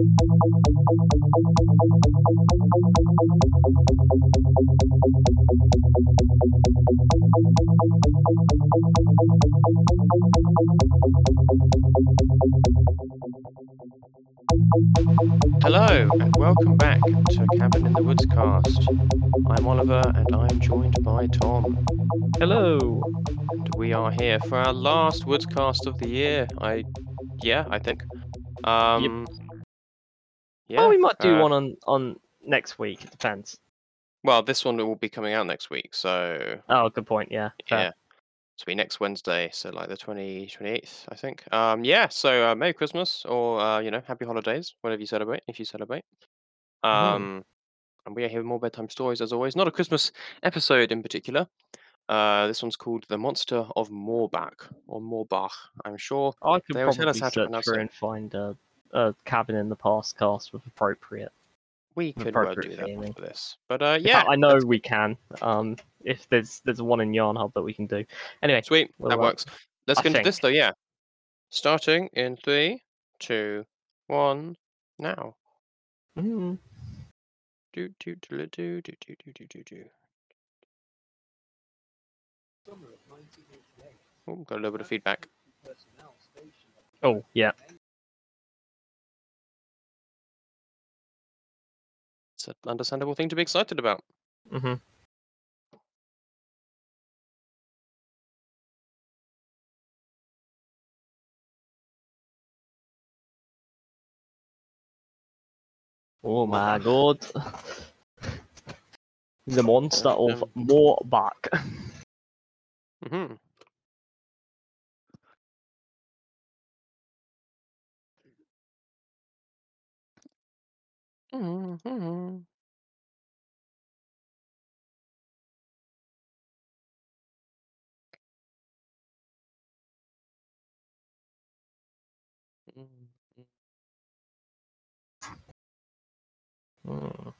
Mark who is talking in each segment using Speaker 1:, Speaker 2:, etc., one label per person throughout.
Speaker 1: Hello, and welcome back to Cabin in the Woods cast. I'm Oliver, and I'm joined by Tom.
Speaker 2: Hello.
Speaker 1: And we are here for our last Woods cast of the year. I, yeah, I think. Um, yeah.
Speaker 2: oh, we might do
Speaker 1: uh,
Speaker 2: one on on next week. It depends.
Speaker 1: Well, this one will be coming out next week, so
Speaker 2: Oh, good point. Yeah. fair.
Speaker 1: yeah. It'll be next Wednesday, so like the 20, 28th, I think. Um, yeah, so uh, Merry Christmas or, uh, you know, Happy Holidays, whatever you celebrate, if you celebrate. Um, and we are here with more bedtime stories as always. Not a Christmas episode in particular. Uh, this one's called The Monster of Moorbach or Moorbach. I'm sure
Speaker 2: I could
Speaker 1: They always tell
Speaker 2: probably
Speaker 1: us how to pronounce
Speaker 2: through
Speaker 1: it.
Speaker 2: and find a, a cabin in the past cast with appropriate.
Speaker 1: we could well do that
Speaker 2: feeling.
Speaker 1: for this. But uh, yeah,
Speaker 2: fact, I know we can. Um, if there's there's one in Yarn Hub that we can do. Anyway,
Speaker 1: sweet,
Speaker 2: Well,
Speaker 1: that
Speaker 2: uh,
Speaker 1: works. Let's
Speaker 2: I
Speaker 1: get into this though. Yeah, starting in three, two, one, now.
Speaker 2: mm,
Speaker 1: Do do do do do do do do do do. Oh, got a little bit of feedback.
Speaker 2: oh yeah.
Speaker 1: It's an understandable thing to be excited about.
Speaker 2: Mm-hmm. Oh my god. the monster of
Speaker 1: Um,
Speaker 2: Mhm,
Speaker 1: mhm. Mm,
Speaker 2: mm.
Speaker 1: Mm.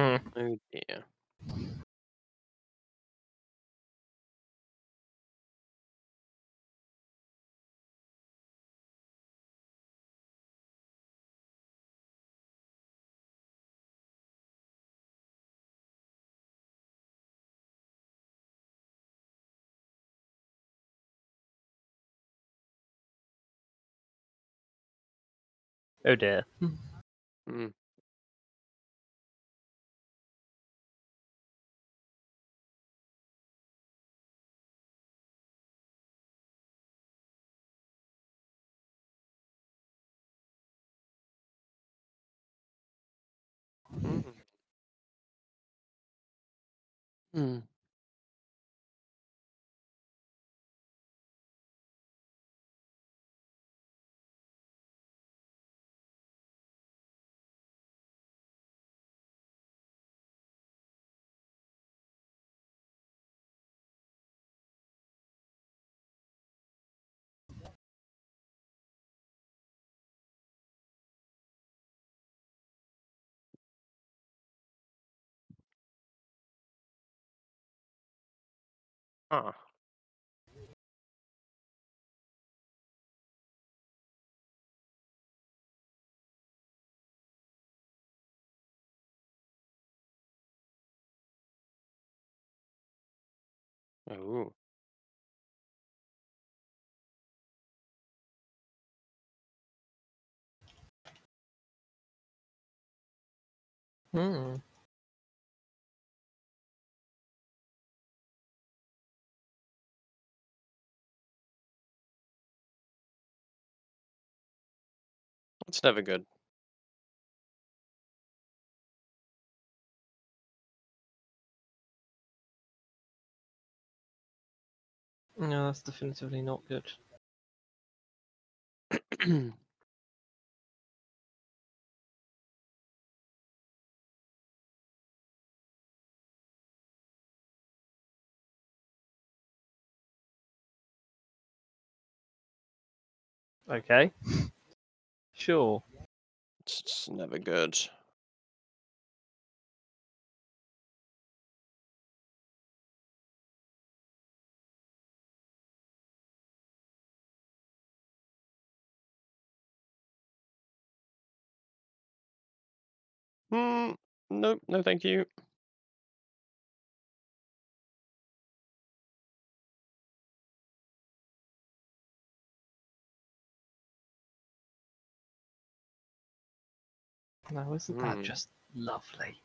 Speaker 2: Hmm.
Speaker 1: Oh dear.
Speaker 2: Oh dear.
Speaker 1: Mm. Mm. Mm. Huh. Oh.
Speaker 2: Hmm.
Speaker 1: It's never good.
Speaker 2: No, that's definitively not good. Okay. Sure.
Speaker 1: It's, it's never good. Hmm. No, no, thank you.
Speaker 2: Now, isn't
Speaker 1: Hmm.
Speaker 2: that just lovely?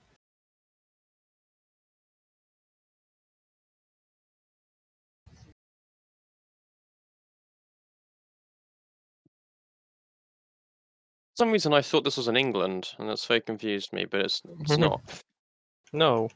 Speaker 1: For some reason I thought this was in England, and that's very confused me, but it's it's not.
Speaker 2: No.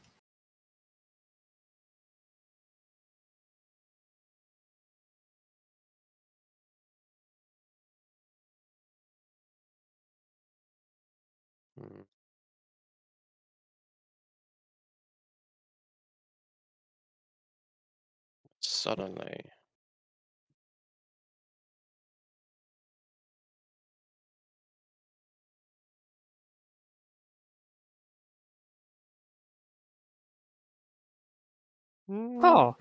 Speaker 1: Suddenly.
Speaker 2: Oh.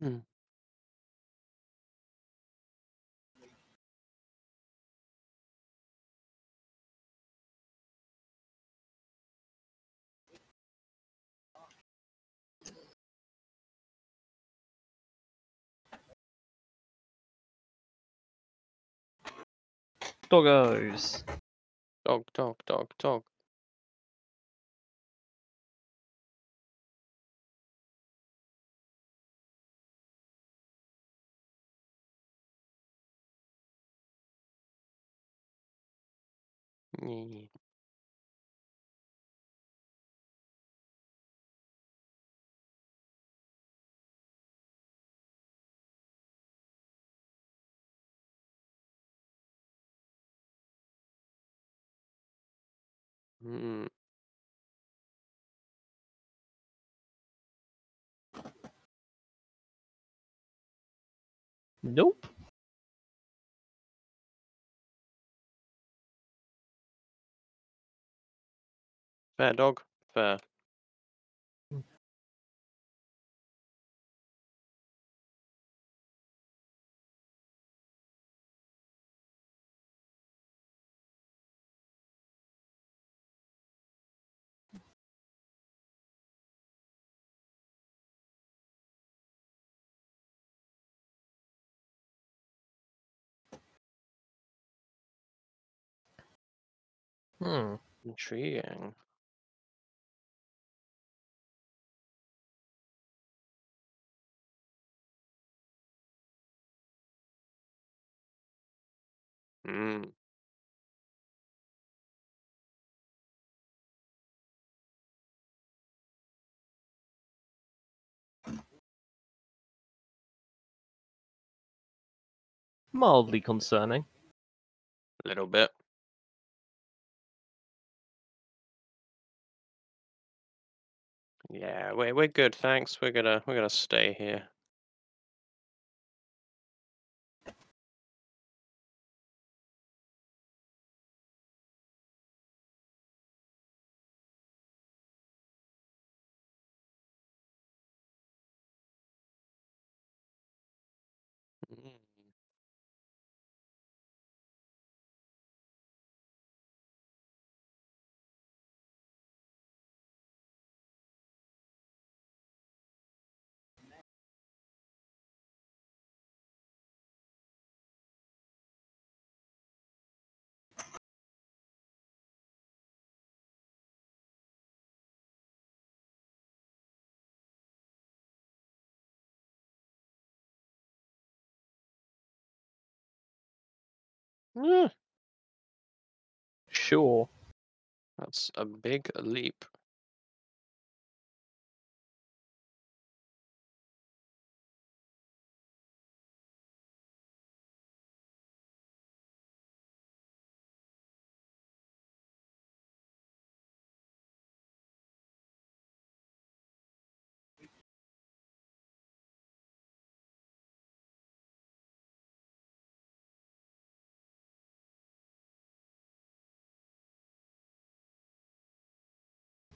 Speaker 1: Hmm.
Speaker 2: Doggos.
Speaker 1: Dog, dog, dog, dog. Yeah. Hmm.
Speaker 2: Nope.
Speaker 1: Fair dog. Fair.
Speaker 2: Hmm.
Speaker 1: Intriguing. Hmm.
Speaker 2: Mildly concerning.
Speaker 1: A little bit. Yeah, we're we're good, thanks. We're gonna we're gonna stay here. Yeah,
Speaker 2: Sure.
Speaker 1: that's a big leap.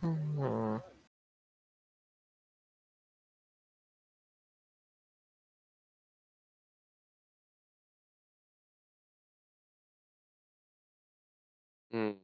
Speaker 2: Hmm.
Speaker 1: Mm.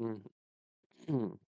Speaker 1: Mm. Mm.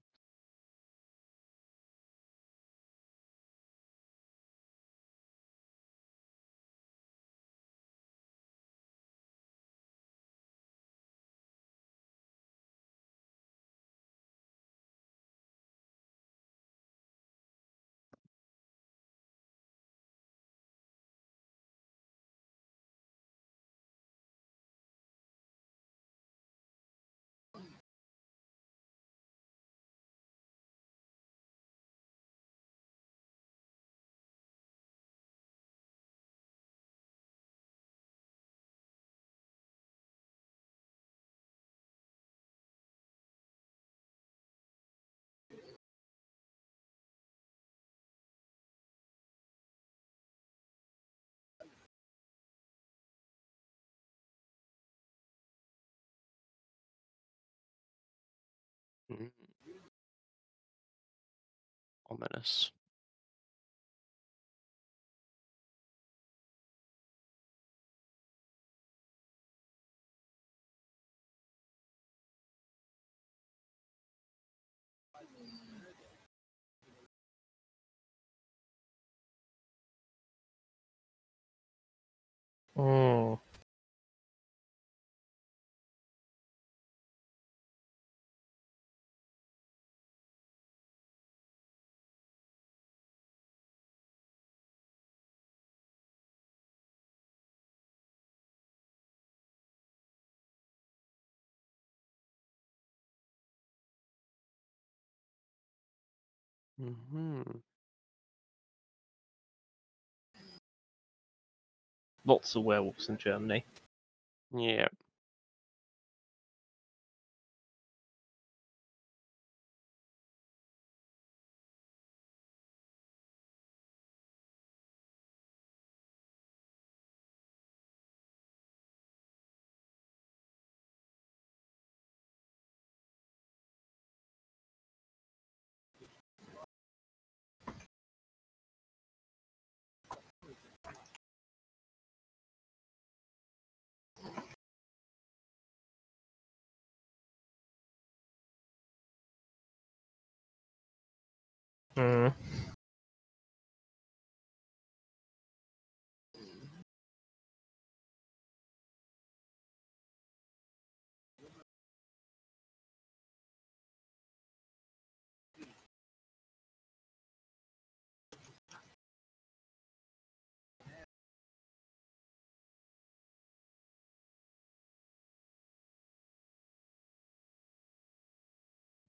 Speaker 1: Mhm. Ominous. Mhm.
Speaker 2: Lots of werewolves in Germany.
Speaker 1: Yeah.
Speaker 2: Mm.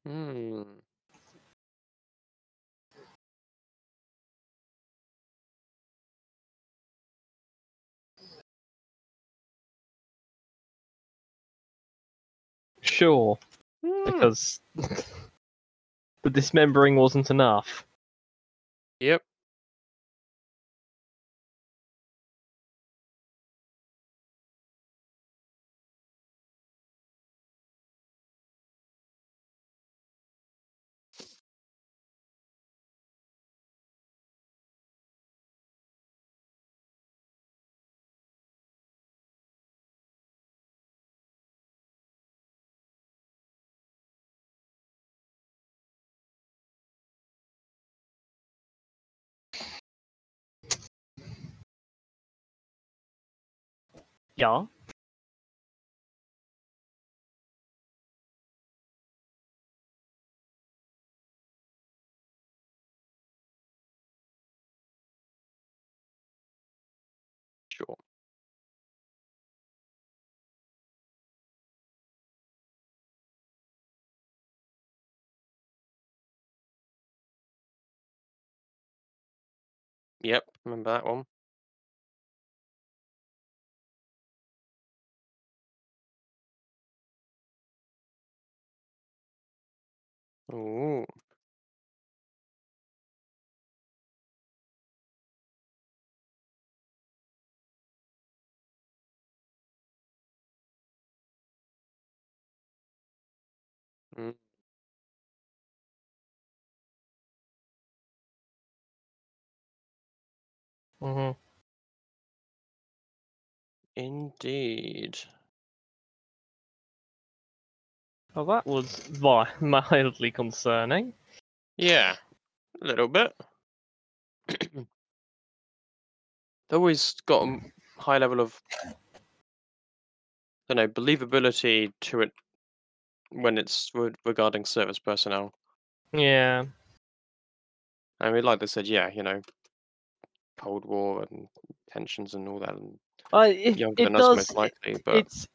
Speaker 1: Hmm.
Speaker 2: Sure,
Speaker 1: Hmm.
Speaker 2: because the dismembering wasn't enough.
Speaker 1: Yep.
Speaker 2: Yeah.
Speaker 1: Sure. Yep. Remember that one? Ooh. Mm.
Speaker 2: hmm
Speaker 1: Indeed.
Speaker 2: Well, that was mildly concerning.
Speaker 1: Yeah. A little bit. They always got a high level of, I don't know, believability to it when it's re- regarding service personnel.
Speaker 2: Yeah.
Speaker 1: I mean, like they said, yeah, you know, Cold War and tensions and all that, and
Speaker 2: Uh, it,
Speaker 1: younger
Speaker 2: it
Speaker 1: than us
Speaker 2: does.
Speaker 1: most likely. But
Speaker 2: it's i-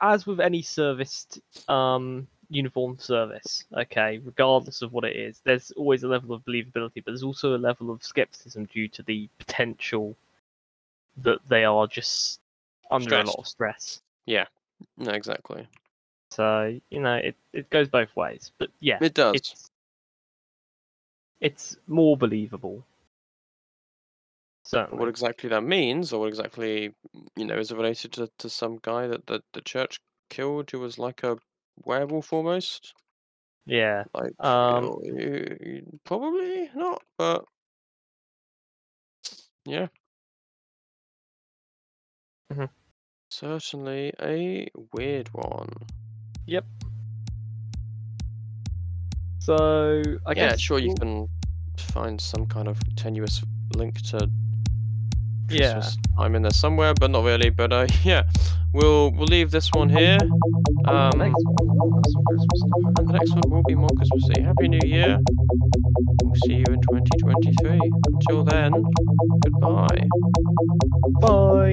Speaker 2: as with any serviced um uniform service okay regardless of what it is there's always a level of believability but there's also a level of skepticism due to the potential that they are just under a lot of stress.
Speaker 1: Yeah, no, exactly,
Speaker 2: so you know it, it goes both ways but yeah
Speaker 1: it does.
Speaker 2: it's it's more believable certainly
Speaker 1: What exactly that means, or what exactly you know, is it related to, to some guy that the, the church killed who was like a werewolf almost?
Speaker 2: yeah
Speaker 1: Like,
Speaker 2: Um,
Speaker 1: you you- probably not, but yeah.
Speaker 2: Mhm.
Speaker 1: Certainly a weird one. Yep.
Speaker 2: So i
Speaker 1: yeah,
Speaker 2: guess
Speaker 1: sure, you can find some kind of tenuous link to
Speaker 2: yeah
Speaker 1: time in there somewhere, but not really. But uh, yeah, we'll we'll leave this one here. Um,
Speaker 2: next one has some Christmas stuff.
Speaker 1: and the next one will be more Christmassy. Happy New Year. We'll see you in 2023. Until then, goodbye.
Speaker 2: bye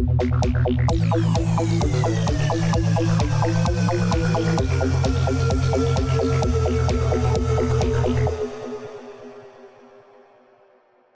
Speaker 3: Oh.